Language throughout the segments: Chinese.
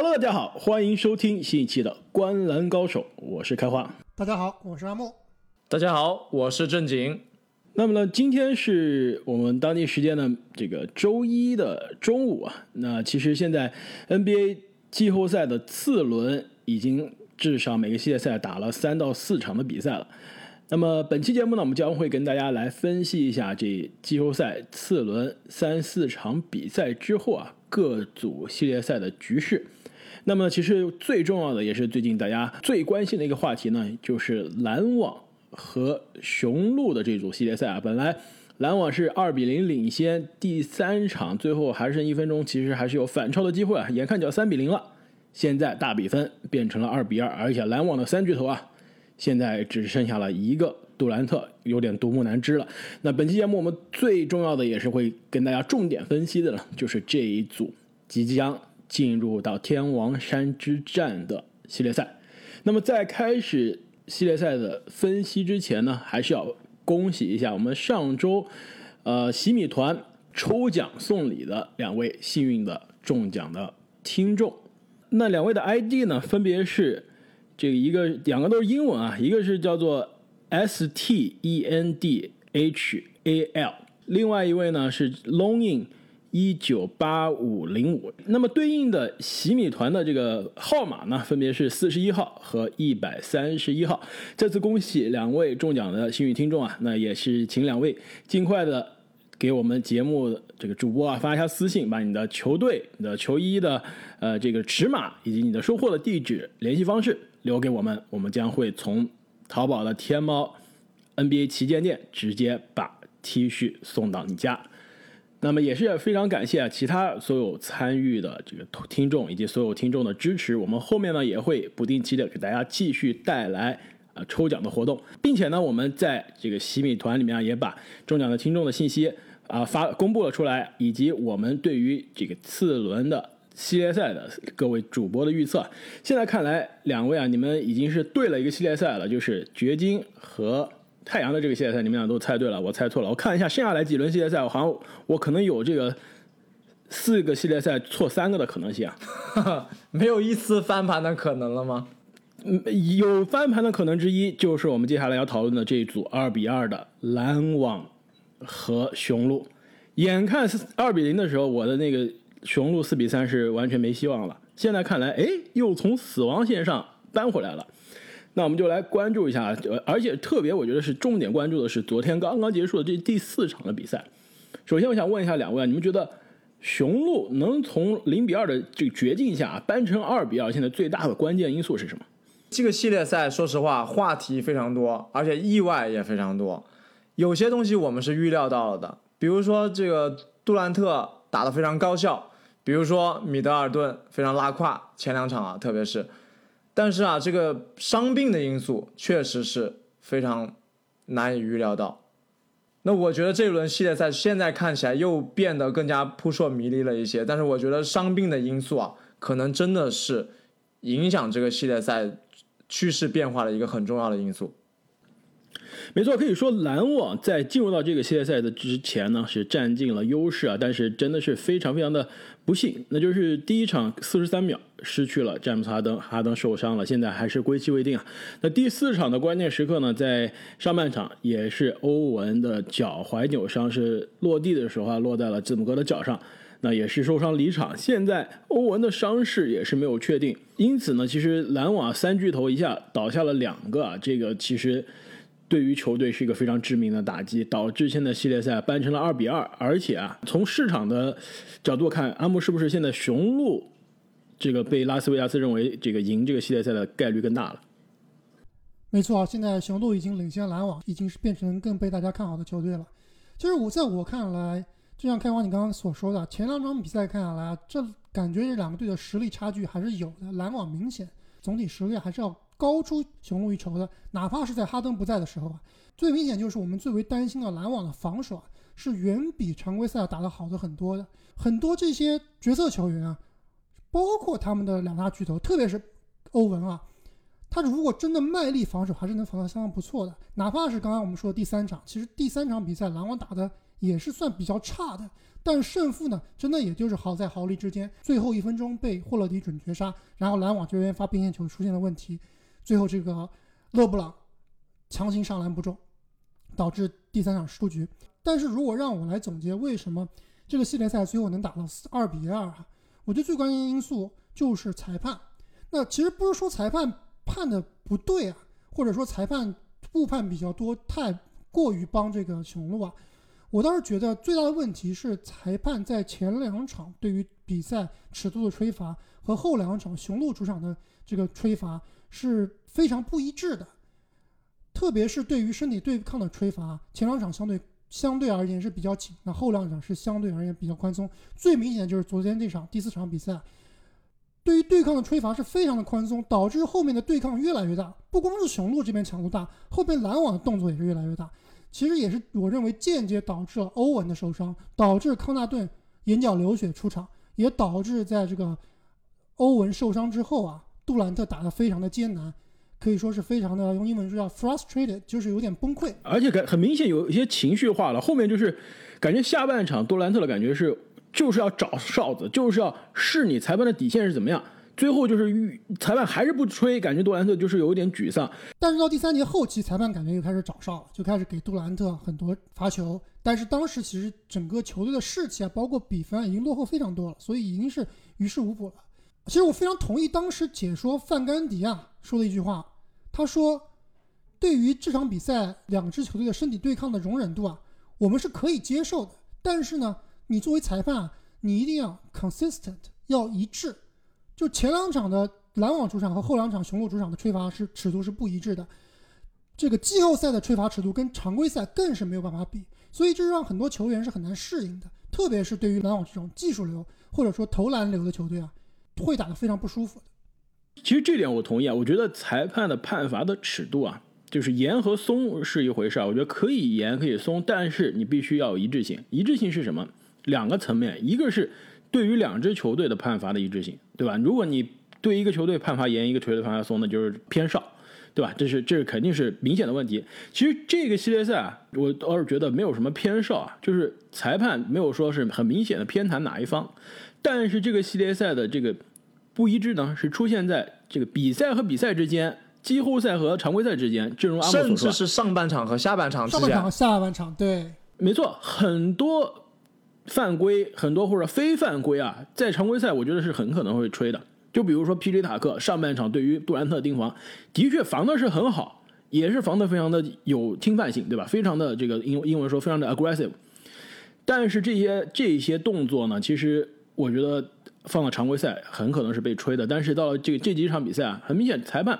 Hello，大家好，欢迎收听新一期的《观篮高手》，我是开花。大家好，我是阿木。大家好，我是正经。那么呢，今天是我们当地时间的这个周一的中午啊。那其实现在 NBA 季后赛的次轮已经至少每个系列赛打了三到四场的比赛了。那么本期节目呢，我们将会跟大家来分析一下这季后赛次轮三四场比赛之后啊，各组系列赛的局势。那么其实最重要的也是最近大家最关心的一个话题呢，就是篮网和雄鹿的这组系列赛啊。本来篮网是二比零领先，第三场最后还剩一分钟，其实还是有反超的机会啊，眼看就要三比零了，现在大比分变成了二比二，而且篮网的三巨头啊。现在只剩下了一个杜兰特，有点独木难支了。那本期节目我们最重要的也是会跟大家重点分析的呢，就是这一组即将进入到天王山之战的系列赛。那么在开始系列赛的分析之前呢，还是要恭喜一下我们上周，呃，洗米团抽奖送礼的两位幸运的中奖的听众。那两位的 ID 呢，分别是。这个一个两个都是英文啊，一个是叫做 S T E N D H A L，另外一位呢是 Longing 一九八五零五。那么对应的洗米团的这个号码呢，分别是四十一号和一百三十一号。再次恭喜两位中奖的幸运听众啊！那也是请两位尽快的给我们节目这个主播啊发一下私信，把你的球队、你的球衣的呃这个尺码以及你的收货的地址、联系方式。留给我们，我们将会从淘宝的天猫 NBA 旗舰店直接把 T 恤送到你家。那么也是非常感谢其他所有参与的这个听众以及所有听众的支持。我们后面呢也会不定期的给大家继续带来啊抽奖的活动，并且呢我们在这个洗米团里面也把中奖的听众的信息啊发公布了出来，以及我们对于这个次轮的。系列赛的各位主播的预测，现在看来，两位啊，你们已经是对了一个系列赛了，就是掘金和太阳的这个系列赛，你们俩都猜对了，我猜错了。我看一下剩下来几轮系列赛，我好像我可能有这个四个系列赛错三个的可能性啊，没有一次翻盘的可能了吗？嗯，有翻盘的可能之一就是我们接下来要讨论的这一组二比二的篮网和雄鹿。眼看二比零的时候，我的那个。雄鹿四比三是完全没希望了，现在看来，哎，又从死亡线上扳回来了。那我们就来关注一下，而且特别我觉得是重点关注的是昨天刚刚结束的这第四场的比赛。首先，我想问一下两位，你们觉得雄鹿能从零比二的这个绝境下扳成二比二，现在最大的关键因素是什么？这个系列赛说实话话题非常多，而且意外也非常多。有些东西我们是预料到了的，比如说这个杜兰特打得非常高效。比如说米德尔顿非常拉胯，前两场啊，特别是，但是啊，这个伤病的因素确实是非常难以预料到。那我觉得这一轮系列赛现在看起来又变得更加扑朔迷离了一些。但是我觉得伤病的因素啊，可能真的是影响这个系列赛趋势变化的一个很重要的因素。没错，可以说篮网在进入到这个系列赛的之前呢，是占尽了优势啊，但是真的是非常非常的不幸，那就是第一场四十三秒失去了詹姆斯哈登，哈登受伤了，现在还是归期未定啊。那第四场的关键时刻呢，在上半场也是欧文的脚踝扭伤，是落地的时候啊，落在了字母哥的脚上，那也是受伤离场。现在欧文的伤势也是没有确定，因此呢，其实篮网三巨头一下倒下了两个啊，这个其实。对于球队是一个非常致命的打击，导致现在系列赛扳成了二比二。而且啊，从市场的角度看，阿木是不是现在雄鹿这个被拉斯维加斯认为这个赢这个系列赛的概率更大了？没错啊，现在雄鹿已经领先篮网，已经是变成更被大家看好的球队了。就是我在我看来，就像开王你刚刚所说的，前两场比赛看下来，这感觉这两个队的实力差距还是有的。篮网明显总体实力还是要。高出雄鹿一筹的，哪怕是在哈登不在的时候啊，最明显就是我们最为担心的篮网的防守啊，是远比常规赛打得好的很多的。很多这些角色球员啊，包括他们的两大巨头，特别是欧文啊，他如果真的卖力防守，还是能防得相当不错的。哪怕是刚刚我们说的第三场，其实第三场比赛篮网打的也是算比较差的。但胜负呢，真的也就是好在毫厘之间。最后一分钟被霍勒迪准绝杀，然后篮网这边发边线球出现了问题，最后这个勒布朗强行上篮不中，导致第三场输局。但是如果让我来总结为什么这个系列赛最后能打到二比二啊，我觉得最关键因素就是裁判。那其实不是说裁判判的不对啊，或者说裁判误判比较多，太过于帮这个雄鹿啊。我倒是觉得最大的问题是裁判在前两场对于比赛尺度的吹罚和后两场雄鹿主场的这个吹罚是非常不一致的，特别是对于身体对抗的吹罚，前两场相对相对而言是比较紧，那后两场是相对而言比较宽松。最明显的就是昨天这场第四场比赛，对于对抗的吹罚是非常的宽松，导致后面的对抗越来越大。不光是雄鹿这边强度大，后边篮网的动作也是越来越大。其实也是我认为间接导致了欧文的受伤，导致康纳顿眼角流血出场，也导致在这个欧文受伤之后啊，杜兰特打得非常的艰难，可以说是非常的用英文说叫 frustrated，就是有点崩溃。而且感很明显有一些情绪化了，后面就是感觉下半场杜兰特的感觉是就是要找哨子，就是要试你裁判的底线是怎么样。最后就是裁判还是不吹，感觉杜兰特就是有一点沮丧。但是到第三节后期，裁判感觉又开始找哨了，就开始给杜兰特很多罚球。但是当时其实整个球队的士气啊，包括比分已经落后非常多了，所以已经是于事无补了。其实我非常同意当时解说范甘迪啊说的一句话，他说：“对于这场比赛两支球队的身体对抗的容忍度啊，我们是可以接受的。但是呢，你作为裁判啊，你一定要 consistent，要一致。”就前两场的篮网主场和后两场雄鹿主场的吹罚是尺度是不一致的，这个季后赛的吹罚尺度跟常规赛更是没有办法比，所以这让很多球员是很难适应的，特别是对于篮网这种技术流或者说投篮流的球队啊，会打得非常不舒服的。其实这点我同意啊，我觉得裁判的判罚的尺度啊，就是严和松是一回事啊，我觉得可以严可以松，但是你必须要有一致性。一致性是什么？两个层面，一个是。对于两支球队的判罚的一致性，对吧？如果你对一个球队判罚严，一个球队判罚松，那就是偏少，对吧？这是这肯定是明显的问题。其实这个系列赛啊，我倒是觉得没有什么偏少啊，就是裁判没有说是很明显的偏袒哪一方，但是这个系列赛的这个不一致呢，是出现在这个比赛和比赛之间，季后赛和常规赛之间，正如阿姆所说，甚至是上半场和下半场之间，上半场和下半场，对，没错，很多。犯规很多或者非犯规啊，在常规赛我觉得是很可能会吹的。就比如说皮 j 塔克上半场对于杜兰特盯防，的确防的是很好，也是防的非常的有侵犯性，对吧？非常的这个英英文说非常的 aggressive。但是这些这些动作呢，其实我觉得放到常规赛很可能是被吹的。但是到了这个这几场比赛啊，很明显裁判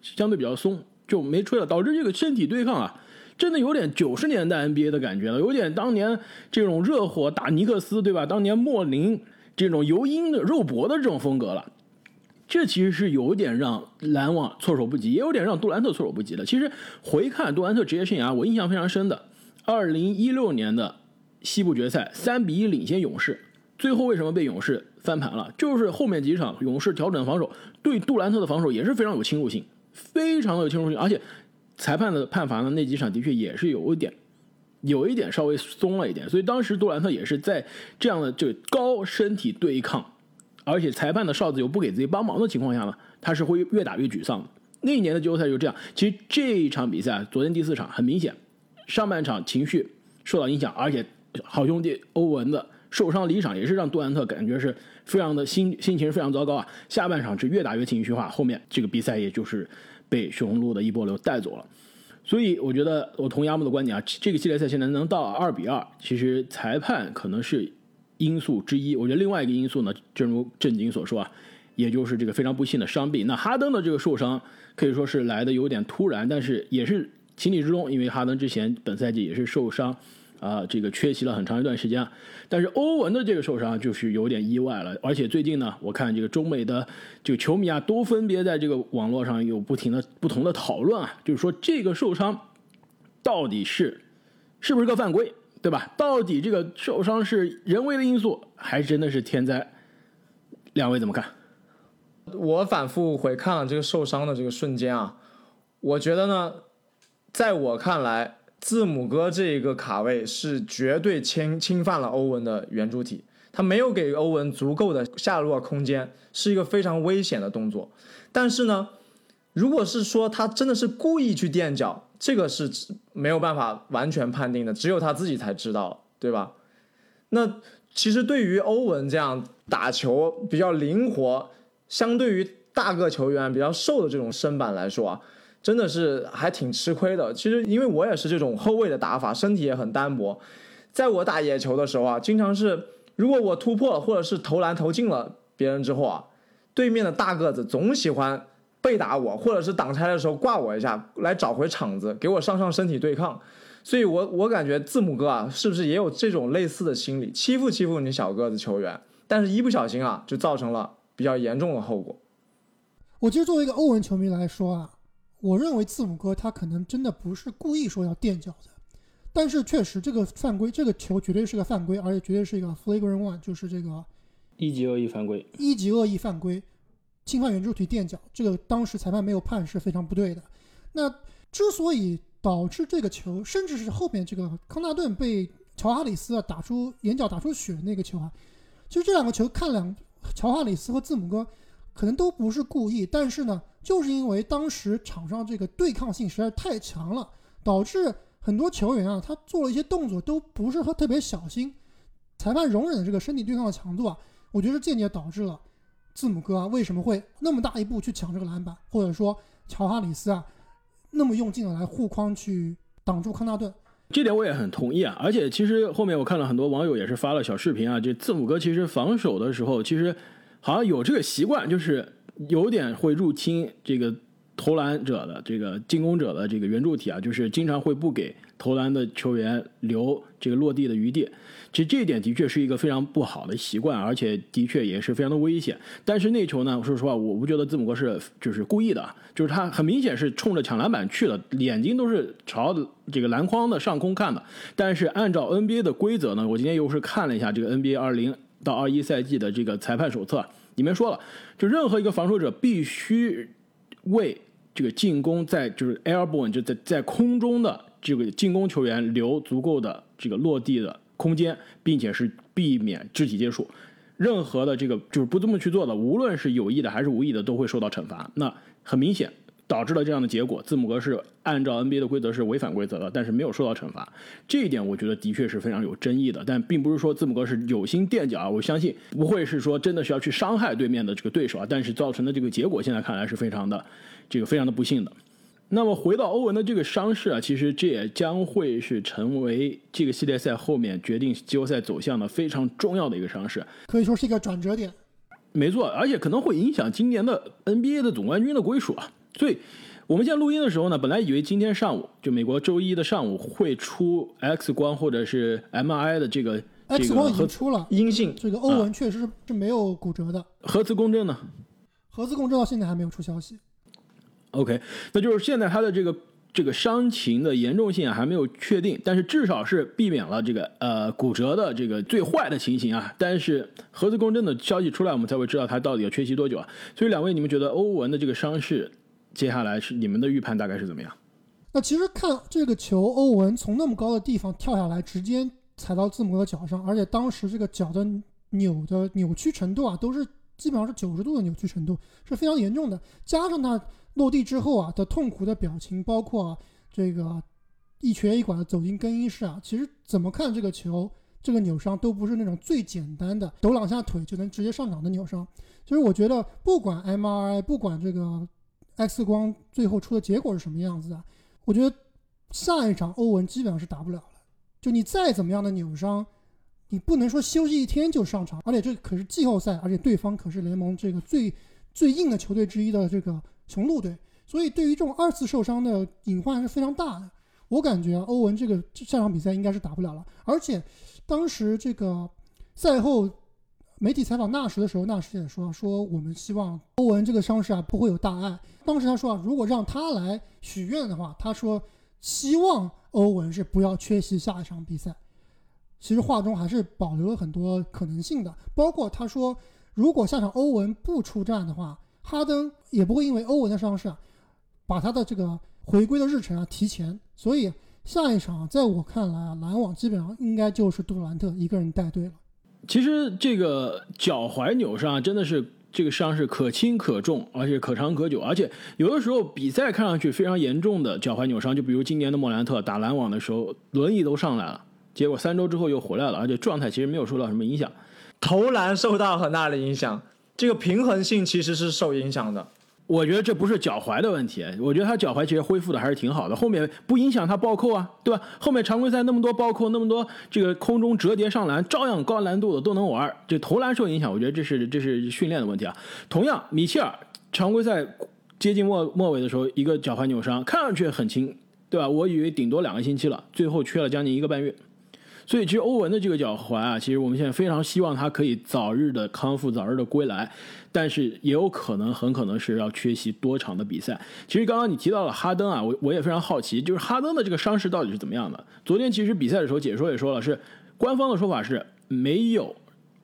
相对比较松，就没吹了，导致这个身体对抗啊。真的有点九十年代 NBA 的感觉了，有点当年这种热火打尼克斯，对吧？当年莫林这种尤因的肉搏的这种风格了，这其实是有点让篮网措手不及，也有点让杜兰特措手不及的。其实回看杜兰特职业生涯，我印象非常深的，二零一六年的西部决赛三比一领先勇士，最后为什么被勇士翻盘了？就是后面几场勇士调整防守，对杜兰特的防守也是非常有侵入性，非常的有侵入性，而且。裁判的判罚呢？那几场的确也是有一点，有一点稍微松了一点，所以当时杜兰特也是在这样的这个高身体对抗，而且裁判的哨子又不给自己帮忙的情况下呢，他是会越打越沮丧的。那一年的季后赛就这样。其实这一场比赛，昨天第四场很明显，上半场情绪受到影响，而且好兄弟欧文的受伤离场，也是让杜兰特感觉是非常的心心情非常糟糕啊。下半场是越打越情绪化，后面这个比赛也就是。被雄鹿的一波流带走了，所以我觉得我同意阿木的观点啊，这个系列赛现在能到二比二，其实裁判可能是因素之一。我觉得另外一个因素呢，正如正经所说啊，也就是这个非常不幸的伤病。那哈登的这个受伤可以说是来的有点突然，但是也是情理之中，因为哈登之前本赛季也是受伤。啊，这个缺席了很长一段时间，但是欧文的这个受伤就是有点意外了，而且最近呢，我看这个中美的这个球迷啊，都分别在这个网络上有不停的不同的讨论啊，就是说这个受伤到底是是不是个犯规，对吧？到底这个受伤是人为的因素，还真的是天灾？两位怎么看？我反复回看了这个受伤的这个瞬间啊，我觉得呢，在我看来。字母哥这一个卡位是绝对侵侵犯了欧文的圆柱体，他没有给欧文足够的下落空间，是一个非常危险的动作。但是呢，如果是说他真的是故意去垫脚，这个是没有办法完全判定的，只有他自己才知道，对吧？那其实对于欧文这样打球比较灵活，相对于大个球员比较瘦的这种身板来说啊。真的是还挺吃亏的。其实因为我也是这种后卫的打法，身体也很单薄。在我打野球的时候啊，经常是如果我突破了或者是投篮投进了别人之后啊，对面的大个子总喜欢背打我，或者是挡拆的时候挂我一下，来找回场子，给我上上身体对抗。所以我我感觉字母哥啊，是不是也有这种类似的心理，欺负欺负你小个子球员，但是一不小心啊，就造成了比较严重的后果。我其实作为一个欧文球迷来说啊。我认为字母哥他可能真的不是故意说要垫脚的，但是确实这个犯规，这个球绝对是个犯规，而且绝对是一个 flagrant one，就是这个一级恶意犯规。一级恶意犯规，侵犯圆柱体垫脚，这个当时裁判没有判是非常不对的。那之所以导致这个球，甚至是后面这个康纳顿被乔哈里斯啊打出眼角打出血那个球啊，其实这两个球看两乔哈里斯和字母哥。可能都不是故意，但是呢，就是因为当时场上这个对抗性实在太强了，导致很多球员啊，他做了一些动作都不是特别小心，裁判容忍的这个身体对抗的强度啊，我觉得间接导致了字母哥啊为什么会那么大一步去抢这个篮板，或者说乔哈里斯啊那么用劲的来护框去挡住康纳顿，这点我也很同意啊。而且其实后面我看了很多网友也是发了小视频啊，就字母哥其实防守的时候其实。好像有这个习惯，就是有点会入侵这个投篮者的这个进攻者的这个圆柱体啊，就是经常会不给投篮的球员留这个落地的余地。其实这一点的确是一个非常不好的习惯，而且的确也是非常的危险。但是那球呢，说实话，我不觉得字母哥是就是故意的，就是他很明显是冲着抢篮板去的，眼睛都是朝这个篮筐的上空看的。但是按照 NBA 的规则呢，我今天又是看了一下这个 NBA 二零。到二一赛季的这个裁判手册里面说了，就任何一个防守者必须为这个进攻在就是 airborne 就在在空中的这个进攻球员留足够的这个落地的空间，并且是避免肢体接触。任何的这个就是不这么去做的，无论是有意的还是无意的，都会受到惩罚。那很明显。导致了这样的结果，字母哥是按照 NBA 的规则是违反规则的，但是没有受到惩罚，这一点我觉得的确是非常有争议的。但并不是说字母哥是有心垫脚啊，我相信不会是说真的是要去伤害对面的这个对手啊。但是造成的这个结果，现在看来是非常的这个非常的不幸的。那么回到欧文的这个伤势啊，其实这也将会是成为这个系列赛后面决定季后赛走向的非常重要的一个伤势，可以说是一个转折点。没错，而且可能会影响今年的 NBA 的总冠军的归属啊。所以，我们现在录音的时候呢，本来以为今天上午就美国周一的上午会出 X 光或者是 MRI 的这个 X 光已经出了阴性，这个欧文确实是是没有骨折的。核磁共振呢？核磁共振到现在还没有出消息。OK，那就是现在他的这个这个伤情的严重性啊还没有确定，但是至少是避免了这个呃骨折的这个最坏的情形啊。但是核磁共振的消息出来，我们才会知道他到底要缺席多久啊。所以两位，你们觉得欧文的这个伤势？接下来是你们的预判大概是怎么样？那其实看这个球，欧文从那么高的地方跳下来，直接踩到字母的脚上，而且当时这个脚的扭的扭曲程度啊，都是基本上是九十度的扭曲程度，是非常严重的。加上他落地之后啊的痛苦的表情，包括这个一瘸一拐的走进更衣室啊，其实怎么看这个球，这个扭伤都不是那种最简单的抖两下腿就能直接上场的扭伤。其实我觉得，不管 MRI，不管这个。X 光最后出的结果是什么样子的？我觉得下一场欧文基本上是打不了了。就你再怎么样的扭伤，你不能说休息一天就上场，而且这可是季后赛，而且对方可是联盟这个最最硬的球队之一的这个雄鹿队，所以对于这种二次受伤的隐患是非常大的。我感觉欧文这个下场比赛应该是打不了了。而且当时这个赛后。媒体采访纳什的时候，纳什也说：“说我们希望欧文这个伤势啊不会有大碍。当时他说啊，如果让他来许愿的话，他说希望欧文是不要缺席下一场比赛。其实话中还是保留了很多可能性的，包括他说，如果下场欧文不出战的话，哈登也不会因为欧文的伤势啊把他的这个回归的日程啊提前。所以下一场在我看来啊，篮网基本上应该就是杜兰特一个人带队了。其实这个脚踝扭伤真的是这个伤是可轻可重，而且可长可久，而且有的时候比赛看上去非常严重的脚踝扭伤，就比如今年的莫兰特打篮网的时候，轮椅都上来了，结果三周之后又回来了，而且状态其实没有受到什么影响。投篮受到很大的影响，这个平衡性其实是受影响的。我觉得这不是脚踝的问题，我觉得他脚踝其实恢复的还是挺好的，后面不影响他暴扣啊，对吧？后面常规赛那么多暴扣，那么多这个空中折叠上篮，照样高难度的都能玩。这投篮受影响，我觉得这是这是训练的问题啊。同样，米切尔常规赛接近末末尾的时候，一个脚踝扭伤，看上去很轻，对吧？我以为顶多两个星期了，最后缺了将近一个半月。所以，其实欧文的这个脚踝啊，其实我们现在非常希望他可以早日的康复，早日的归来。但是也有可能，很可能是要缺席多场的比赛。其实刚刚你提到了哈登啊，我我也非常好奇，就是哈登的这个伤势到底是怎么样的？昨天其实比赛的时候解说也说了，是官方的说法是没有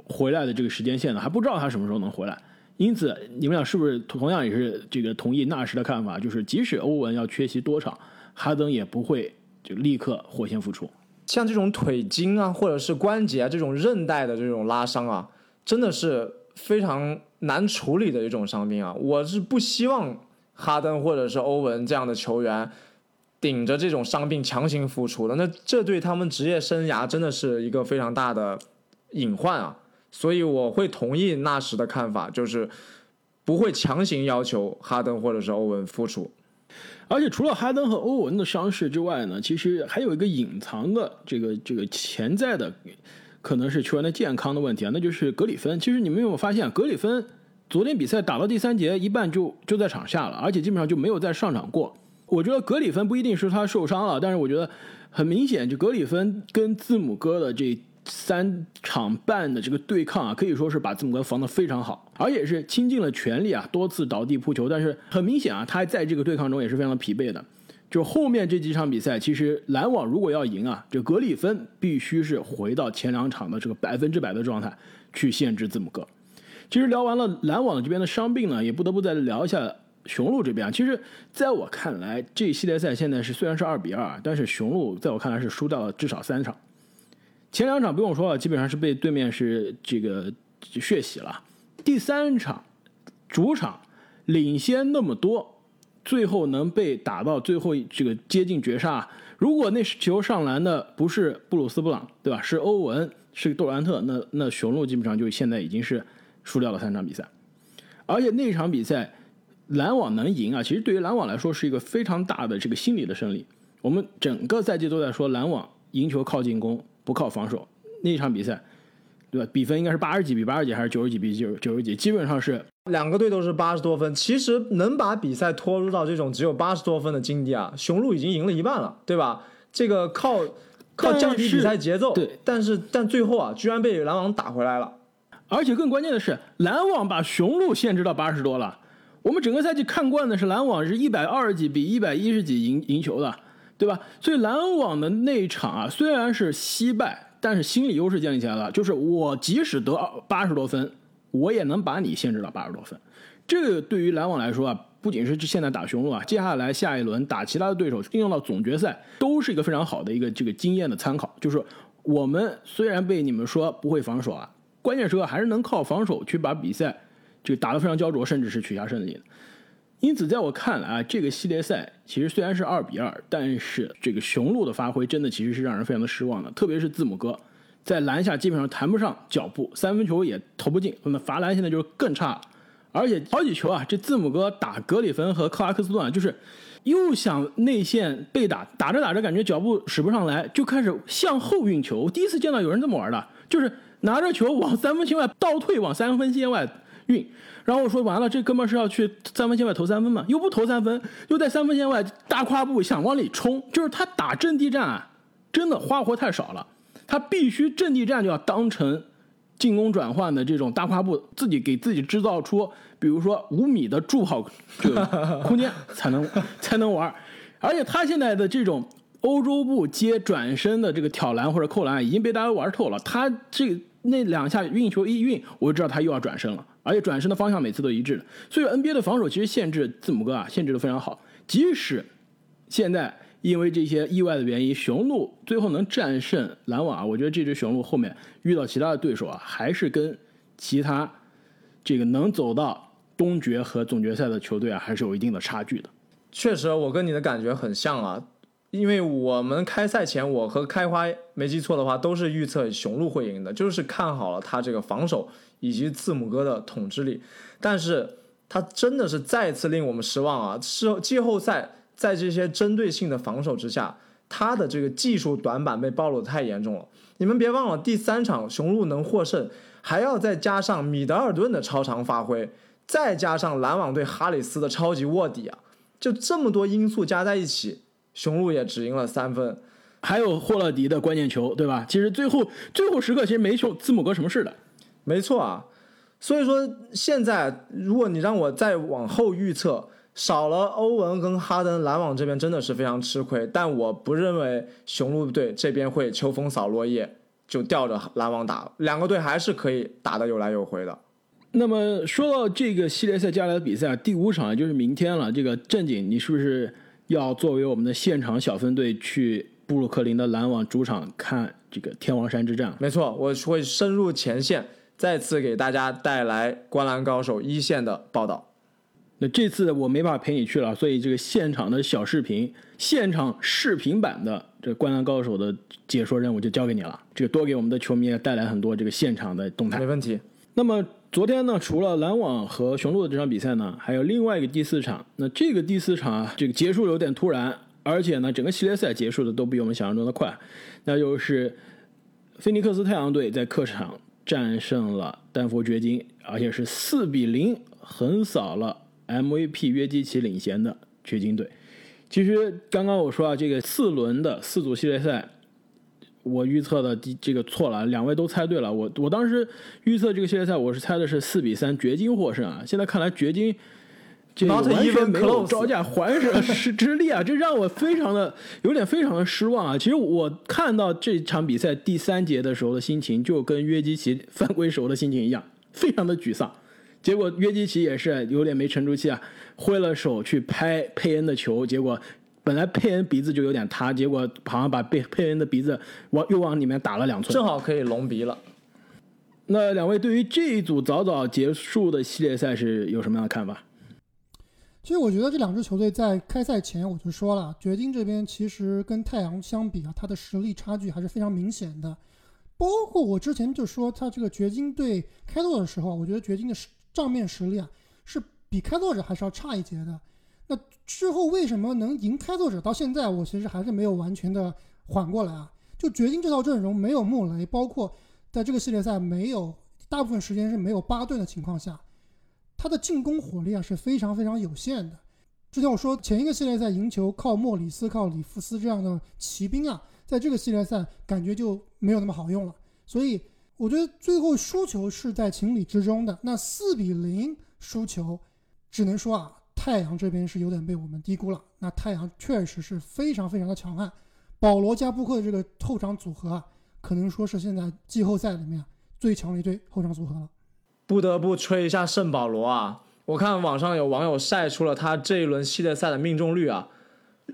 回来的这个时间线的，还不知道他什么时候能回来。因此，你们俩是不是同样也是这个同意纳什的看法？就是即使欧文要缺席多场，哈登也不会就立刻火线复出。像这种腿筋啊，或者是关节啊，这种韧带的这种拉伤啊，真的是非常难处理的一种伤病啊。我是不希望哈登或者是欧文这样的球员顶着这种伤病强行复出的，那这对他们职业生涯真的是一个非常大的隐患啊。所以我会同意纳什的看法，就是不会强行要求哈登或者是欧文复出。而且除了哈登和欧文的伤势之外呢，其实还有一个隐藏的这个这个潜在的，可能是球员的健康的问题啊，那就是格里芬。其实你们有没有发现，格里芬昨天比赛打到第三节一半就就在场下了，而且基本上就没有再上场过。我觉得格里芬不一定是他受伤了，但是我觉得很明显，就格里芬跟字母哥的这。三场半的这个对抗啊，可以说是把字母哥防得非常好，而且是倾尽了全力啊，多次倒地扑球。但是很明显啊，他在这个对抗中也是非常的疲惫的。就后面这几场比赛，其实篮网如果要赢啊，这格里芬必须是回到前两场的这个百分之百的状态去限制字母哥。其实聊完了篮网这边的伤病呢，也不得不再聊一下雄鹿这边啊。其实在我看来，这系列赛现在是虽然是二比二，但是雄鹿在我看来是输掉了至少三场。前两场不用说了，基本上是被对面是这个血洗了。第三场主场领先那么多，最后能被打到最后这个接近绝杀。如果那球上篮的不是布鲁斯布朗，对吧？是欧文，是杜兰特，那那雄鹿基本上就现在已经是输掉了三场比赛。而且那场比赛篮网能赢啊，其实对于篮网来说是一个非常大的这个心理的胜利。我们整个赛季都在说篮网赢球靠进攻。不靠防守，那场比赛，对吧？比分应该是八十几比八十几，还是九十几比九九十几？基本上是两个队都是八十多分。其实能把比赛拖入到这种只有八十多分的境地啊，雄鹿已经赢了一半了，对吧？这个靠靠降低比赛节奏，对，但是但最后啊，居然被篮网打回来了。而且更关键的是，篮网把雄鹿限制到八十多了。我们整个赛季看惯的是篮网是一百二十几比一百一十几赢赢球的。对吧？所以篮网的那一场啊，虽然是惜败，但是心理优势建立起来了。就是我即使得八十多分，我也能把你限制到八十多分。这个对于篮网来说啊，不仅是现在打雄鹿啊，接下来下一轮打其他的对手，应用到总决赛，都是一个非常好的一个这个经验的参考。就是我们虽然被你们说不会防守啊，关键时刻还是能靠防守去把比赛这个打得非常焦灼，甚至是取下胜利。因此，在我看来啊，这个系列赛其实虽然是二比二，但是这个雄鹿的发挥真的其实是让人非常的失望的。特别是字母哥，在篮下基本上谈不上脚步，三分球也投不进，那么罚篮现在就是更差。而且好几球啊，这字母哥打格里芬和克拉克斯顿，就是又想内线被打，打着打着感觉脚步使不上来，就开始向后运球。我第一次见到有人这么玩的，就是拿着球往三分线外倒退，往三分线外运。然后我说完了，这哥们是要去三分线外投三分嘛？又不投三分，又在三分线外大跨步想往里冲，就是他打阵地战啊，真的花活太少了。他必须阵地战就要当成进攻转换的这种大跨步，自己给自己制造出，比如说五米的助跑这个空间 才能才能玩。而且他现在的这种欧洲步接转身的这个挑篮或者扣篮已经被大家玩透了。他这那两下运球一运，我就知道他又要转身了。而且转身的方向每次都一致的，所以 NBA 的防守其实限制字母哥啊，限制的非常好。即使现在因为这些意外的原因，雄鹿最后能战胜篮网啊，我觉得这支雄鹿后面遇到其他的对手啊，还是跟其他这个能走到东决和总决赛的球队啊，还是有一定的差距的。确实，我跟你的感觉很像啊，因为我们开赛前，我和开花没记错的话，都是预测雄鹿会赢的，就是看好了他这个防守以及字母哥的统治力，但是他真的是再次令我们失望啊！是季后赛在这些针对性的防守之下，他的这个技术短板被暴露的太严重了。你们别忘了，第三场雄鹿能获胜，还要再加上米德尔顿的超常发挥，再加上篮网对哈里斯的超级卧底啊！就这么多因素加在一起，雄鹿也只赢了三分，还有霍勒迪的关键球，对吧？其实最后最后时刻，其实没球字母哥什么事的。没错啊，所以说现在如果你让我再往后预测，少了欧文跟哈登，篮网这边真的是非常吃亏。但我不认为雄鹿队这边会秋风扫落叶，就吊着篮网打，两个队还是可以打得有来有回的。那么说到这个系列赛接下来的比赛，第五场就是明天了。这个正经，你是不是要作为我们的现场小分队去布鲁克林的篮网主场看这个天王山之战？没错，我会深入前线，再次给大家带来灌篮高手一线的报道。那这次我没办法陪你去了，所以这个现场的小视频、现场视频版的这灌篮高手的解说任务就交给你了。这个多给我们的球迷带来很多这个现场的动态。没问题。那么。昨天呢，除了篮网和雄鹿的这场比赛呢，还有另外一个第四场。那这个第四场啊，这个结束有点突然，而且呢，整个系列赛结束的都比我们想象中的快。那就是菲尼克斯太阳队在客场战胜了丹佛掘金，而且是四比零横扫了 MVP 约基奇领衔的掘金队。其实刚刚我说啊，这个四轮的四组系列赛。我预测的第这个错了，两位都猜对了。我我当时预测这个系列赛，我是猜的是四比三掘金获胜啊。现在看来掘金这完全没有招架还手之之力啊，这让我非常的有点非常的失望啊。其实我看到这场比赛第三节的时候的心情，就跟约基奇犯规时候的心情一样，非常的沮丧。结果约基奇也是有点没沉住气啊，挥了手去拍佩恩的球，结果。本来佩恩鼻子就有点塌，结果好像把佩佩恩的鼻子往又往里面打了两寸，正好可以隆鼻了。那两位对于这一组早早结束的系列赛是有什么样的看法？其实我觉得这两支球队在开赛前我就说了，掘金这边其实跟太阳相比啊，它的实力差距还是非常明显的。包括我之前就说，他这个掘金队开拓的时候，我觉得掘金的账面实力啊是比开拓者还是要差一截的。那之后为什么能赢开拓者？到现在我其实还是没有完全的缓过来啊！就掘金这套阵容没有穆雷，包括在这个系列赛没有大部分时间是没有巴顿的情况下，他的进攻火力啊是非常非常有限的。之前我说前一个系列赛赢球靠莫里斯、靠里弗斯这样的骑兵啊，在这个系列赛感觉就没有那么好用了。所以我觉得最后输球是在情理之中的。那四比零输球，只能说啊。太阳这边是有点被我们低估了，那太阳确实是非常非常的强悍，保罗加布克的这个后场组合啊，可能说是现在季后赛里面最强的一对后场组合了。不得不吹一下圣保罗啊！我看网上有网友晒出了他这一轮系列赛的命中率啊，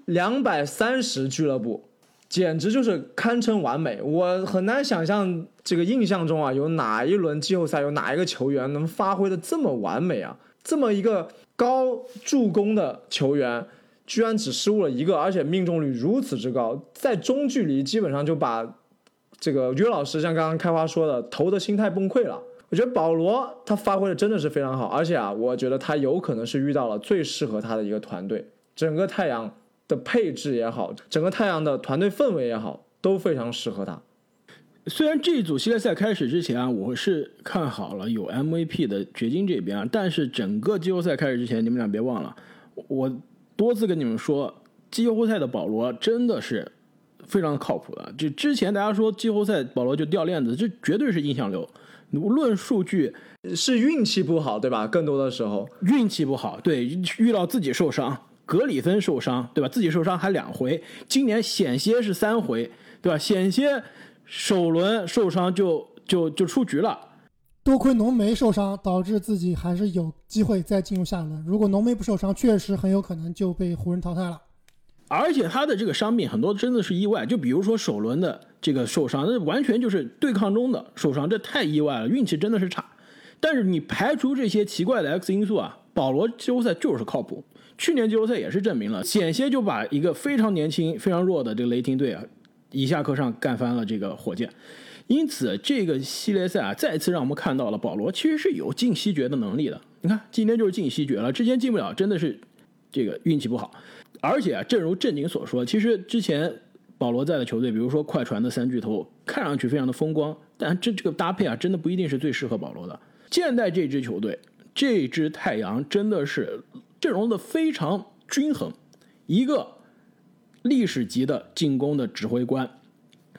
两百三十俱乐部，简直就是堪称完美。我很难想象这个印象中啊，有哪一轮季后赛有哪一个球员能发挥的这么完美啊？这么一个。高助攻的球员居然只失误了一个，而且命中率如此之高，在中距离基本上就把这个约老师像刚刚开花说的投的心态崩溃了。我觉得保罗他发挥的真的是非常好，而且啊，我觉得他有可能是遇到了最适合他的一个团队，整个太阳的配置也好，整个太阳的团队氛围也好，都非常适合他。虽然这一组系列赛开始之前啊，我是看好了有 MVP 的掘金这边，但是整个季后赛开始之前，你们俩别忘了，我多次跟你们说，季后赛的保罗真的是非常靠谱的。就之前大家说季后赛保罗就掉链子，这绝对是印象流。论数据是运气不好，对吧？更多的时候运气不好，对，遇到自己受伤，格里芬受伤，对吧？自己受伤还两回，今年险些是三回，对吧？险些。首轮受伤就就就出局了，多亏浓眉受伤，导致自己还是有机会再进入下一轮。如果浓眉不受伤，确实很有可能就被湖人淘汰了。而且他的这个伤病很多真的是意外，就比如说首轮的这个受伤，那完全就是对抗中的受伤，这太意外了，运气真的是差。但是你排除这些奇怪的 X 因素啊，保罗季后赛就是靠谱。去年季后赛也是证明了，险些就把一个非常年轻、非常弱的这个雷霆队啊，一下课上干翻了这个火箭。因此，这个系列赛啊，再次让我们看到了保罗其实是有进西决的能力的。你看，今天就是进西决了，之前进不了，真的是这个运气不好。而且啊，正如正经所说，其实之前保罗在的球队，比如说快船的三巨头，看上去非常的风光，但这这个搭配啊，真的不一定是最适合保罗的。现在这支球队，这支太阳真的是阵容的非常均衡，一个历史级的进攻的指挥官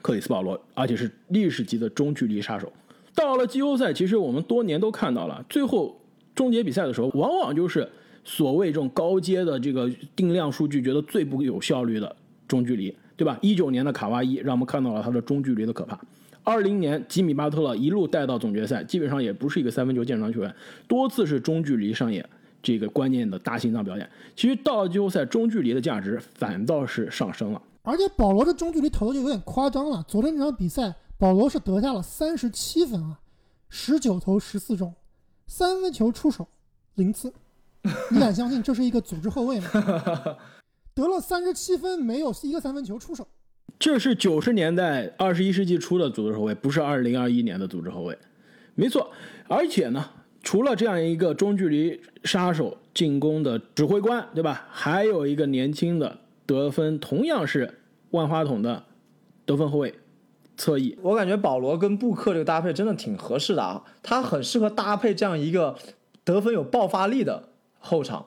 克里斯保罗，而且是历史级的中距离杀手。到了季后赛，其实我们多年都看到了，最后终结比赛的时候，往往就是所谓这种高阶的这个定量数据觉得最不有效率的中距离，对吧？一九年的卡哇伊让我们看到了他的中距离的可怕。二零年吉米巴特勒一路带到总决赛，基本上也不是一个三分球见长球员，多次是中距离上演这个关键的大心脏表演。其实到了季后赛，中距离的价值反倒是上升了。而且保罗的中距离投的就有点夸张了。昨天这场比赛，保罗是得下了三十七分啊，十九投十四中，三分球出手零次。你敢相信这是一个组织后卫吗？得了三十七分，没有一个三分球出手。这是九十年代二十一世纪初的组织后卫，不是二零二一年的组织后卫。没错，而且呢，除了这样一个中距离杀手、进攻的指挥官，对吧？还有一个年轻的得分同样是万花筒的得分后卫侧翼。我感觉保罗跟布克这个搭配真的挺合适的啊，他很适合搭配这样一个得分有爆发力的后场。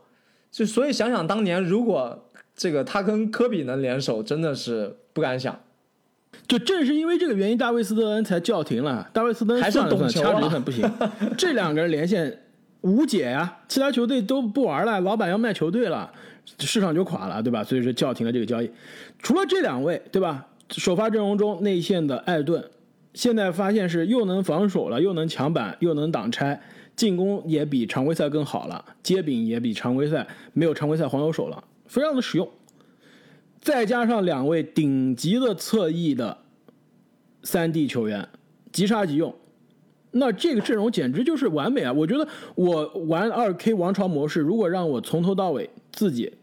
就所以想想当年，如果这个他跟科比能联手，真的是不敢想。就正是因为这个原因，大卫斯特恩才叫停了。大卫斯特恩还是算了算，懂球啊掐指一算不行，这两个人连线无解呀，其他球队都不玩了，老板要卖球队了，市场就垮了，对吧？所以说叫停了这个交易。除了这两位，对吧？首发阵容中内线的艾顿，现在发现是又能防守了，又能抢板，又能挡拆，进攻也比常规赛更好了，接柄也比常规赛没有常规赛黄油手了，非常的实用。再加上两位顶级的侧翼的三 D 球员，即杀即用，那这个阵容简直就是完美啊！我觉得我玩二 K 王朝模式，如果让我从头到尾自己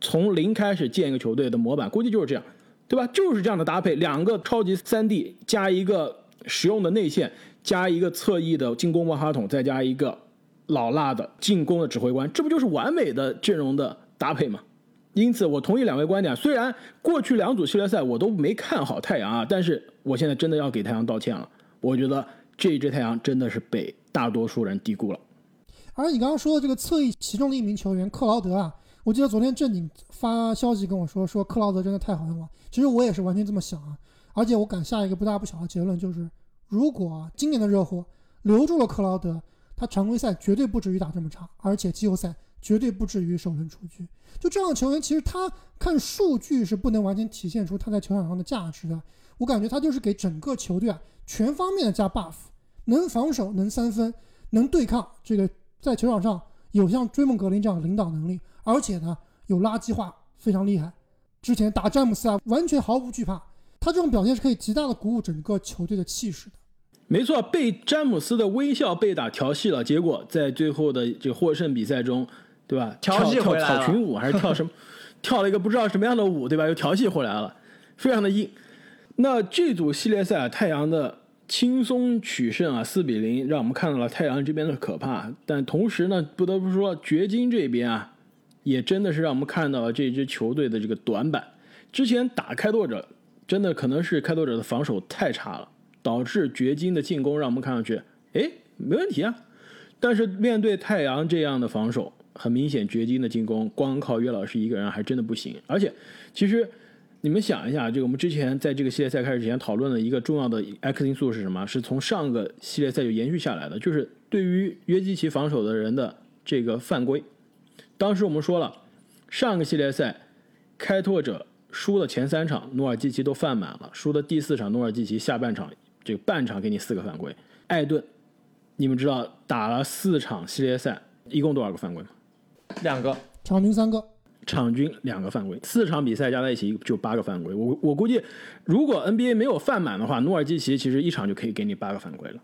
从零开始建一个球队的模板，估计就是这样，对吧？就是这样的搭配，两个超级三 D 加一个实用的内线，加一个侧翼的进攻万花筒，再加一个老辣的进攻的指挥官，这不就是完美的阵容的搭配吗？因此，我同意两位观点。虽然过去两组系列赛我都没看好太阳啊，但是我现在真的要给太阳道歉了。我觉得这一支太阳真的是被大多数人低估了。而你刚刚说的这个侧翼其中的一名球员克劳德啊，我记得昨天正经发消息跟我说，说克劳德真的太好用了。其实我也是完全这么想啊，而且我敢下一个不大不小的结论，就是如果今年的热火留住了克劳德，他常规赛绝对不至于打这么差，而且季后赛绝对不至于首轮出局。就这样的球员，其实他看数据是不能完全体现出他在球场上的价值的。我感觉他就是给整个球队啊全方面的加 buff，能防守，能三分，能对抗，这个在球场上有像追梦格林这样的领导能力，而且呢有垃圾话，非常厉害。之前打詹姆斯啊，完全毫无惧怕。他这种表现是可以极大的鼓舞整个球队的气势的。没错，被詹姆斯的微笑被打调戏了，结果在最后的这获胜比赛中，对吧？调戏跳回来了跳草裙舞还是跳什么？跳了一个不知道什么样的舞，对吧？又调戏回来了，非常的硬。那这组系列赛啊，太阳的轻松取胜啊，四比零，让我们看到了太阳这边的可怕。但同时呢，不得不说，掘金这边啊，也真的是让我们看到了这支球队的这个短板。之前打开拓者，真的可能是开拓者的防守太差了，导致掘金的进攻让我们看上去，哎，没问题啊。但是面对太阳这样的防守，很明显掘金的进攻光靠约老师一个人还真的不行。而且，其实你们想一下，这个我们之前在这个系列赛开始之前讨论的一个重要的 X 因素是什么？是从上个系列赛就延续下来的，就是对于约基奇防守的人的这个犯规。当时我们说了，上个系列赛开拓者输的前三场，努尔基奇都犯满了；输的第四场，努尔基奇下半场这个半场给你四个犯规。艾顿，你们知道打了四场系列赛，一共多少个犯规吗？两个，场均三个，场均两个犯规，四场比赛加在一起就八个犯规。我我估计，如果 NBA 没有犯满的话，努尔基奇其实一场就可以给你八个犯规了。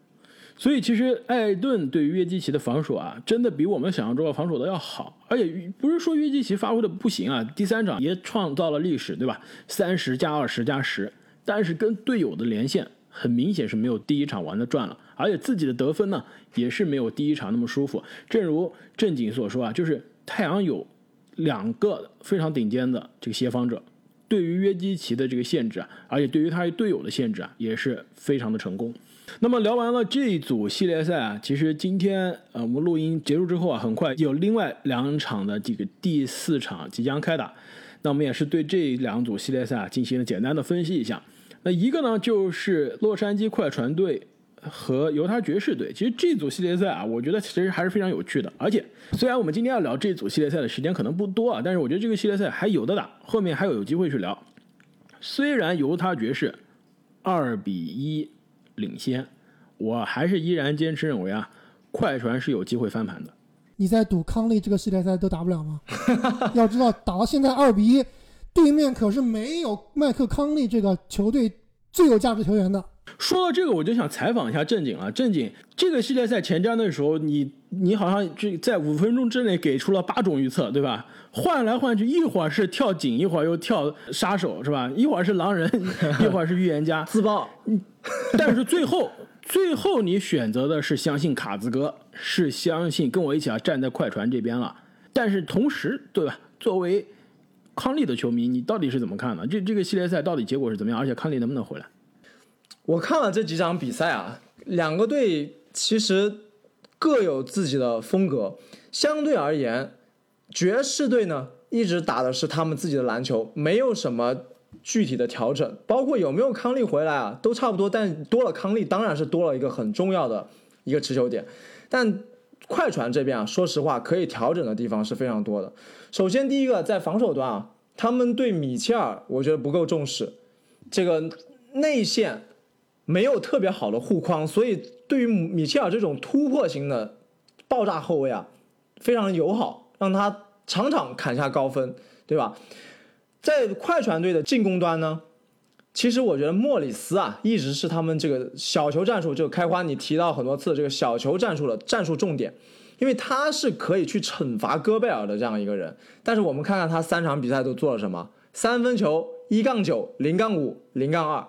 所以其实艾顿对于约基奇的防守啊，真的比我们想象中的防守的要好。而且不是说约基奇发挥的不行啊，第三场也创造了历史，对吧？三十加二十加十，但是跟队友的连线很明显是没有第一场玩的转了，而且自己的得分呢也是没有第一场那么舒服。正如正经所说啊，就是太阳有两个非常顶尖的这个协防者，对于约基奇的这个限制啊，而且对于他队友的限制啊，也是非常的成功。那么聊完了这一组系列赛啊，其实今天呃我们录音结束之后啊，很快有另外两场的这个第四场即将开打。那我们也是对这两组系列赛啊进行了简单的分析一下。那一个呢就是洛杉矶快船队和犹他爵士队。其实这组系列赛啊，我觉得其实还是非常有趣的。而且虽然我们今天要聊这组系列赛的时间可能不多啊，但是我觉得这个系列赛还有的打，后面还有有机会去聊。虽然犹他爵士二比一。领先，我还是依然坚持认为啊，快船是有机会翻盘的。你在赌康利这个系列赛都打不了吗？要知道打到现在二比一，对面可是没有麦克康利这个球队最有价值球员的。说到这个，我就想采访一下正经了。正经，这个系列赛前瞻的时候，你你好像这在五分钟之内给出了八种预测，对吧？换来换去，一会儿是跳井，一会儿又跳杀手，是吧？一会儿是狼人，一会儿是预言家，自爆。但是最后，最后你选择的是相信卡兹哥，是相信跟我一起啊站在快船这边了。但是同时，对吧？作为康利的球迷，你到底是怎么看的？这这个系列赛到底结果是怎么样？而且康利能不能回来？我看了这几场比赛啊，两个队其实各有自己的风格。相对而言，爵士队呢一直打的是他们自己的篮球，没有什么具体的调整，包括有没有康利回来啊，都差不多。但多了康利，当然是多了一个很重要的一个持球点。但快船这边啊，说实话，可以调整的地方是非常多的。首先，第一个在防守端啊，他们对米切尔我觉得不够重视，这个内线。没有特别好的护框，所以对于米切尔这种突破型的爆炸后卫啊，非常友好，让他场场砍下高分，对吧？在快船队的进攻端呢，其实我觉得莫里斯啊，一直是他们这个小球战术，就开花你提到很多次这个小球战术的战术重点，因为他是可以去惩罚戈贝尔的这样一个人。但是我们看看他三场比赛都做了什么：三分球一杠九、零杠五、零杠二。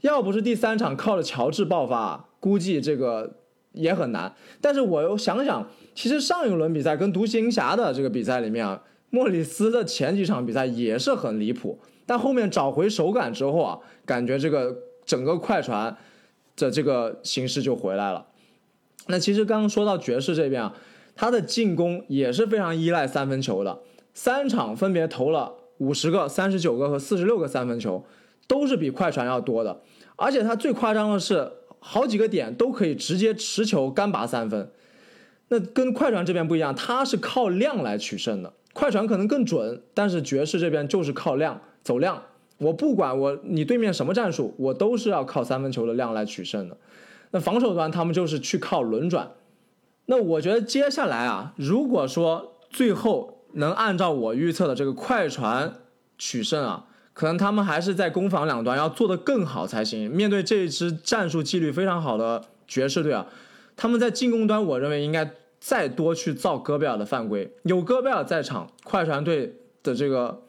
要不是第三场靠着乔治爆发，估计这个也很难。但是我又想想，其实上一轮比赛跟独行侠的这个比赛里面啊，莫里斯的前几场比赛也是很离谱，但后面找回手感之后啊，感觉这个整个快船的这个形势就回来了。那其实刚刚说到爵士这边啊，他的进攻也是非常依赖三分球的，三场分别投了五十个、三十九个和四十六个三分球。都是比快船要多的，而且他最夸张的是，好几个点都可以直接持球干拔三分。那跟快船这边不一样，他是靠量来取胜的。快船可能更准，但是爵士这边就是靠量走量。我不管我你对面什么战术，我都是要靠三分球的量来取胜的。那防守端他们就是去靠轮转。那我觉得接下来啊，如果说最后能按照我预测的这个快船取胜啊。可能他们还是在攻防两端要做得更好才行。面对这一支战术纪律非常好的爵士队啊，他们在进攻端，我认为应该再多去造戈贝尔的犯规。有戈贝尔在场，快船队的这个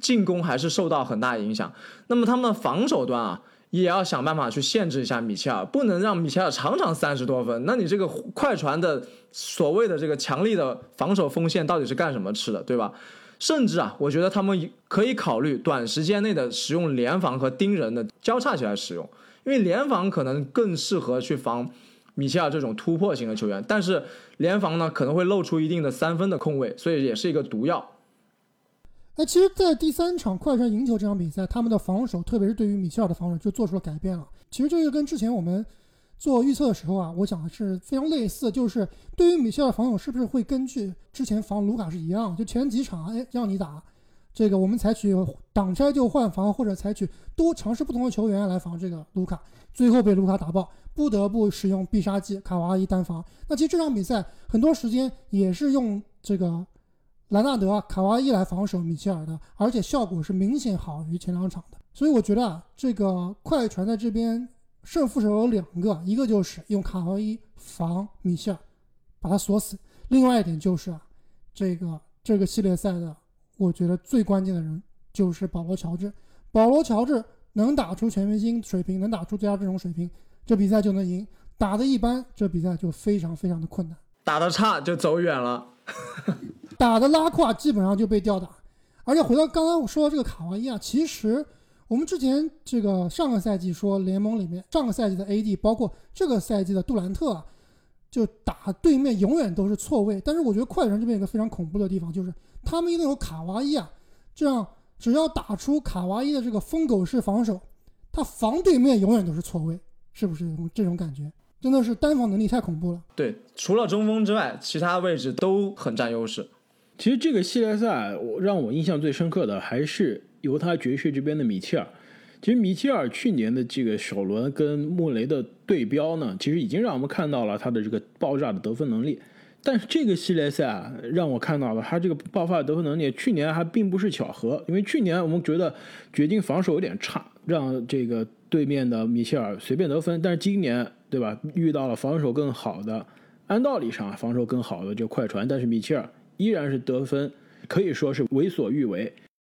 进攻还是受到很大影响。那么他们的防守端啊，也要想办法去限制一下米切尔，不能让米切尔场场三十多分。那你这个快船的所谓的这个强力的防守锋线到底是干什么吃的，对吧？甚至啊，我觉得他们可以考虑短时间内的使用联防和盯人的交叉起来使用，因为联防可能更适合去防米切尔这种突破型的球员，但是联防呢可能会露出一定的三分的空位，所以也是一个毒药。那其实，在第三场快船赢球这场比赛，他们的防守，特别是对于米切尔的防守，就做出了改变了。其实这个跟之前我们。做预测的时候啊，我讲的是非常类似，就是对于米切尔防守是不是会根据之前防卢卡是一样，就前几场哎让你打，这个我们采取挡拆就换防，或者采取多尝试不同的球员来防这个卢卡，最后被卢卡打爆，不得不使用必杀技卡哇伊单防。那其实这场比赛很多时间也是用这个兰纳德、卡哇伊来防守米切尔的，而且效果是明显好于前两场的。所以我觉得啊，这个快船在这边胜负手有两个，一个就是用卡哇伊防米歇尔，把他锁死；另外一点就是啊，这个这个系列赛的，我觉得最关键的人就是保罗乔治。保罗乔治能打出全明星水平，能打出最佳阵容水平，这比赛就能赢；打得一般，这比赛就非常非常的困难。打得差就走远了，打的拉胯基本上就被吊打。而且回到刚刚我说的这个卡哇伊啊，其实我们之前这个上个赛季说联盟里面上个赛季的 AD，包括这个赛季的杜兰特啊，就打对面永远都是错位。但是我觉得快船这边有个非常恐怖的地方，就是他们一定有卡哇伊啊，这样只要打出卡哇伊的这个疯狗式防守，他防对面永远都是错位，是不是这种这种感觉？真的是单防能力太恐怖了。对，除了中锋之外，其他位置都很占优势。其实这个系列赛，我让我印象最深刻的还是犹他爵士这边的米切尔。其实米切尔去年的这个首轮跟穆雷的对标呢，其实已经让我们看到了他的这个爆炸的得分能力。但是这个系列赛啊，让我看到了他这个爆发得分能力，去年还并不是巧合，因为去年我们觉得掘金防守有点差，让这个对面的米切尔随便得分。但是今年，对吧？遇到了防守更好的，按道理上防守更好的就快船，但是米切尔依然是得分可以说是为所欲为，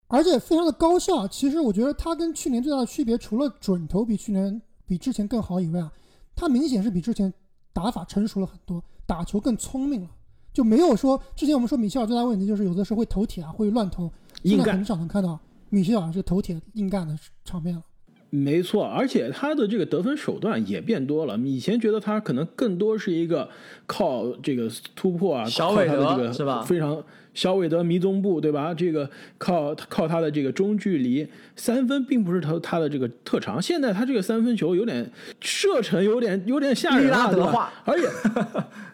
而且非常的高效。其实我觉得他跟去年最大的区别，除了准头比去年比之前更好以外啊，他明显是比之前打法成熟了很多。打球更聪明了，就没有说之前我们说米切尔最大问题就是有的时候会投铁啊，会乱投，现在很少能看到米切尔是投铁硬干的场面了。没错，而且他的这个得分手段也变多了。以前觉得他可能更多是一个靠这个突破啊，小韦德是吧？非常小韦德迷踪步，对吧？这个靠靠他的这个中距离三分，并不是他他的这个特长。现在他这个三分球有点射程有点有点吓人了，对吧？而且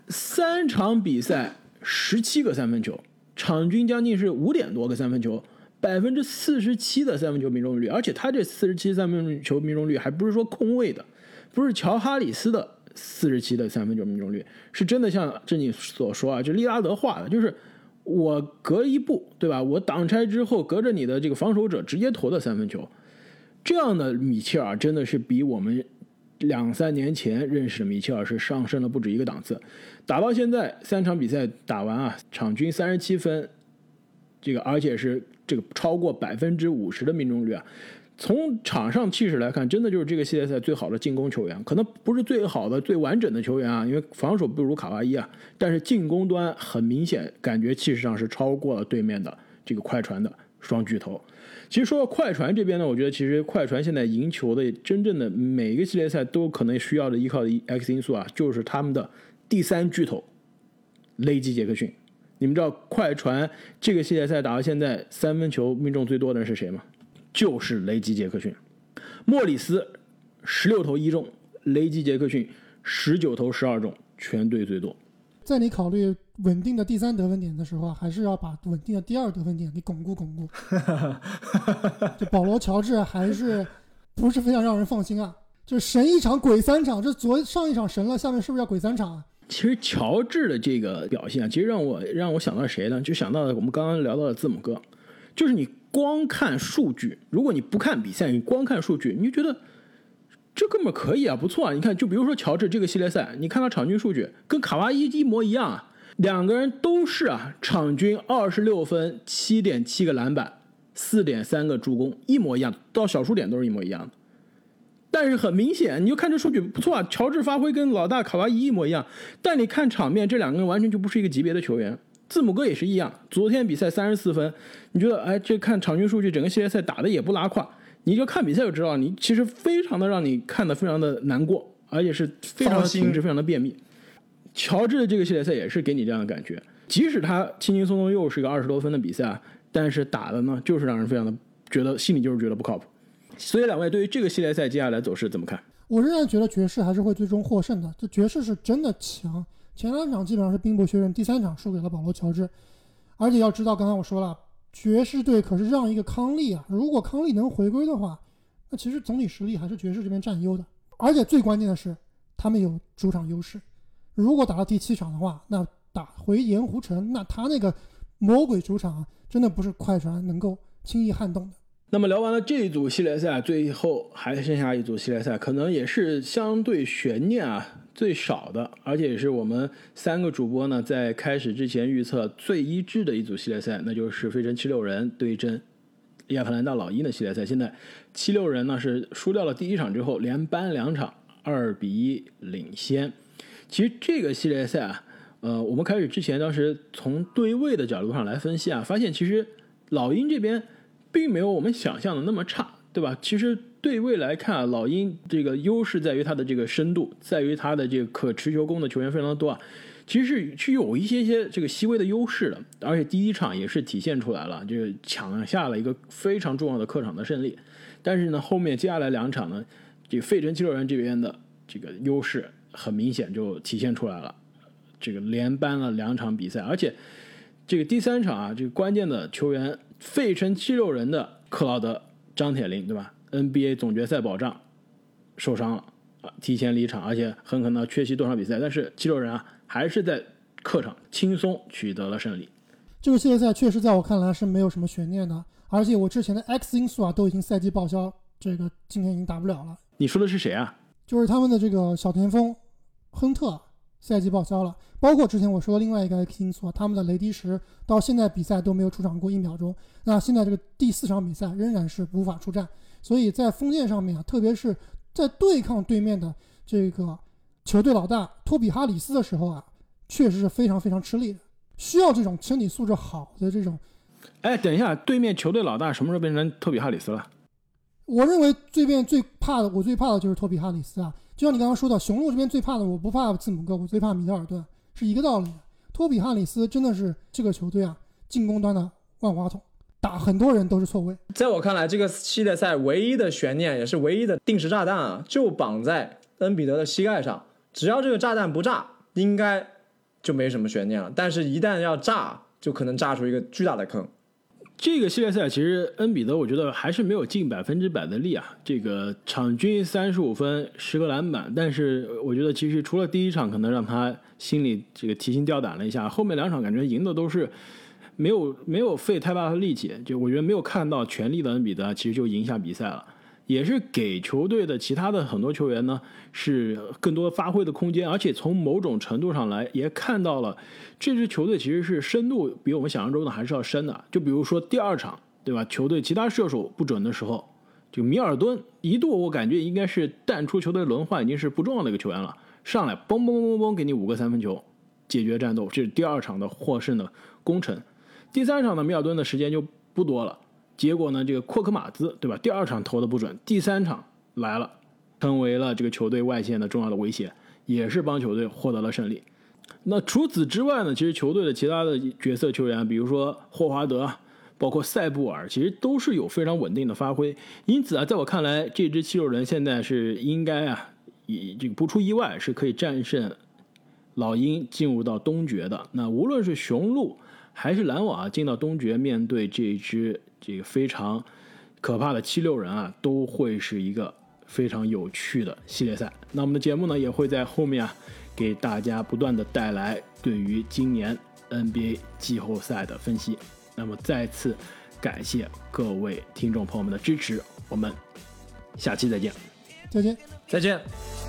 三场比赛十七个三分球，场均将近是五点多个三分球。百分之四十七的三分球命中率，而且他这四十七三分球命中率还不是说空位的，不是乔哈里斯的四十七的三分球命中率，是真的像正经所说啊，就利拉德画的，就是我隔一步，对吧？我挡拆之后，隔着你的这个防守者直接投的三分球，这样的米切尔真的是比我们两三年前认识的米切尔是上升了不止一个档次。打到现在三场比赛打完啊，场均三十七分，这个而且是。这个超过百分之五十的命中率啊，从场上气势来看，真的就是这个系列赛最好的进攻球员，可能不是最好的、最完整的球员啊，因为防守不如卡哇伊啊，但是进攻端很明显感觉气势上是超过了对面的这个快船的双巨头。其实说到快船这边呢，我觉得其实快船现在赢球的真正的每一个系列赛都可能需要的依靠的 X 因素啊，就是他们的第三巨头雷吉杰克逊。你们知道快船这个系列赛打到现在三分球命中最多的人是谁吗？就是雷吉杰克逊，莫里斯十六投一中，雷吉杰克逊十九投十二中，全队最多。在你考虑稳定的第三得分点的时候，还是要把稳定的第二得分点给巩固巩固。这保罗乔治还是不是非常让人放心啊？就神一场鬼三场，这昨上一场神了，下面是不是要鬼三场啊？其实乔治的这个表现啊，其实让我让我想到谁呢？就想到了我们刚刚聊到的字母哥，就是你光看数据，如果你不看比赛，你光看数据，你就觉得这哥们可以啊，不错啊。你看，就比如说乔治这个系列赛，你看他场均数据跟卡哇伊一模一样啊，两个人都是啊，场均二十六分、七点七个篮板、四点三个助攻，一模一样，到小数点都是一模一样的。但是很明显，你就看这数据不错啊，乔治发挥跟老大卡哇伊一模一样。但你看场面，这两个人完全就不是一个级别的球员。字母哥也是一样，昨天比赛三十四分，你觉得哎，这看场均数据，整个系列赛打的也不拉胯。你就看比赛就知道，你其实非常的让你看的非常的难过，而且是非常的停滞，非常的便秘。乔治的这个系列赛也是给你这样的感觉，即使他轻轻松松又是一个二十多分的比赛，但是打的呢，就是让人非常的觉得心里就是觉得不靠谱。所以两位对于这个系列赛接下来走势怎么看？我仍然觉得爵士还是会最终获胜的。这爵士是真的强，前两场基本上是兵不血刃，第三场输给了保罗乔治。而且要知道，刚刚我说了，爵士队可是让一个康利啊。如果康利能回归的话，那其实总体实力还是爵士这边占优的。而且最关键的是，他们有主场优势。如果打到第七场的话，那打回盐湖城，那他那个魔鬼主场啊，真的不是快船能够轻易撼动的。那么聊完了这一组系列赛，最后还剩下一组系列赛，可能也是相对悬念啊最少的，而且也是我们三个主播呢在开始之前预测最一致的一组系列赛，那就是费城七六人对阵亚特兰大老鹰的系列赛。现在七六人呢是输掉了第一场之后，连扳两场，二比一领先。其实这个系列赛啊，呃，我们开始之前当时从对位的角度上来分析啊，发现其实老鹰这边。并没有我们想象的那么差，对吧？其实对位来看啊，老鹰这个优势在于它的这个深度，在于它的这个可持球攻的球员非常多啊。其实是是有一些些这个细微的优势的，而且第一场也是体现出来了，就是抢下了一个非常重要的客场的胜利。但是呢，后面接下来两场呢，这个费城七六人这边的这个优势很明显就体现出来了，这个连扳了两场比赛，而且这个第三场啊，这个关键的球员。费城七六人的克劳德、张铁林，对吧？NBA 总决赛保障受伤了啊，提前离场，而且很可能缺席多场比赛。但是七六人啊，还是在客场轻松取得了胜利。这个系列赛确实在我看来是没有什么悬念的，而且我之前的 X 因素啊都已经赛季报销，这个今天已经打不了了。你说的是谁啊？就是他们的这个小前锋亨特。赛季报销了，包括之前我说的另外一个因素，他们的雷迪什到现在比赛都没有出场过一秒钟。那现在这个第四场比赛仍然是无法出战，所以在锋线上面啊，特别是在对抗对面的这个球队老大托比哈里斯的时候啊，确实是非常非常吃力的，需要这种身体素质好的这种。哎，等一下，对面球队老大什么时候变成托比哈里斯了？我认为对面最怕的，我最怕的就是托比哈里斯啊。就像你刚刚说的，雄鹿这边最怕的，我不怕字母哥，我最怕米德尔顿，是一个道理。托比哈里斯真的是这个球队啊进攻端的万花筒，打很多人都是错位。在我看来，这个系列赛唯一的悬念，也是唯一的定时炸弹啊，就绑在恩比德的膝盖上。只要这个炸弹不炸，应该就没什么悬念了。但是，一旦要炸，就可能炸出一个巨大的坑。这个系列赛其实恩比德我觉得还是没有尽百分之百的力啊，这个场均三十五分十个篮板，但是我觉得其实除了第一场可能让他心里这个提心吊胆了一下，后面两场感觉赢的都是没有没有费太大的力气，就我觉得没有看到全力的恩比德其实就赢下比赛了。也是给球队的其他的很多球员呢，是更多发挥的空间，而且从某种程度上来也看到了这支球队其实是深度比我们想象中的还是要深的。就比如说第二场，对吧？球队其他射手不准的时候，就米尔顿一度我感觉应该是淡出球队轮换，已经是不重要的一个球员了，上来嘣嘣嘣嘣给你五个三分球，解决战斗，这是第二场的获胜的功臣。第三场呢，米尔顿的时间就不多了。结果呢？这个库克马兹，对吧？第二场投的不准，第三场来了，成为了这个球队外线的重要的威胁，也是帮球队获得了胜利。那除此之外呢？其实球队的其他的角色球员，比如说霍华德，包括塞布尔，其实都是有非常稳定的发挥。因此啊，在我看来，这支七六人现在是应该啊，以这个不出意外是可以战胜老鹰，进入到东决的。那无论是雄鹿还是篮网啊，进到东决，面对这支。这个非常可怕的七六人啊，都会是一个非常有趣的系列赛。那我们的节目呢，也会在后面啊，给大家不断的带来对于今年 NBA 季后赛的分析。那么再次感谢各位听众朋友们的支持，我们下期再见，再见，再见。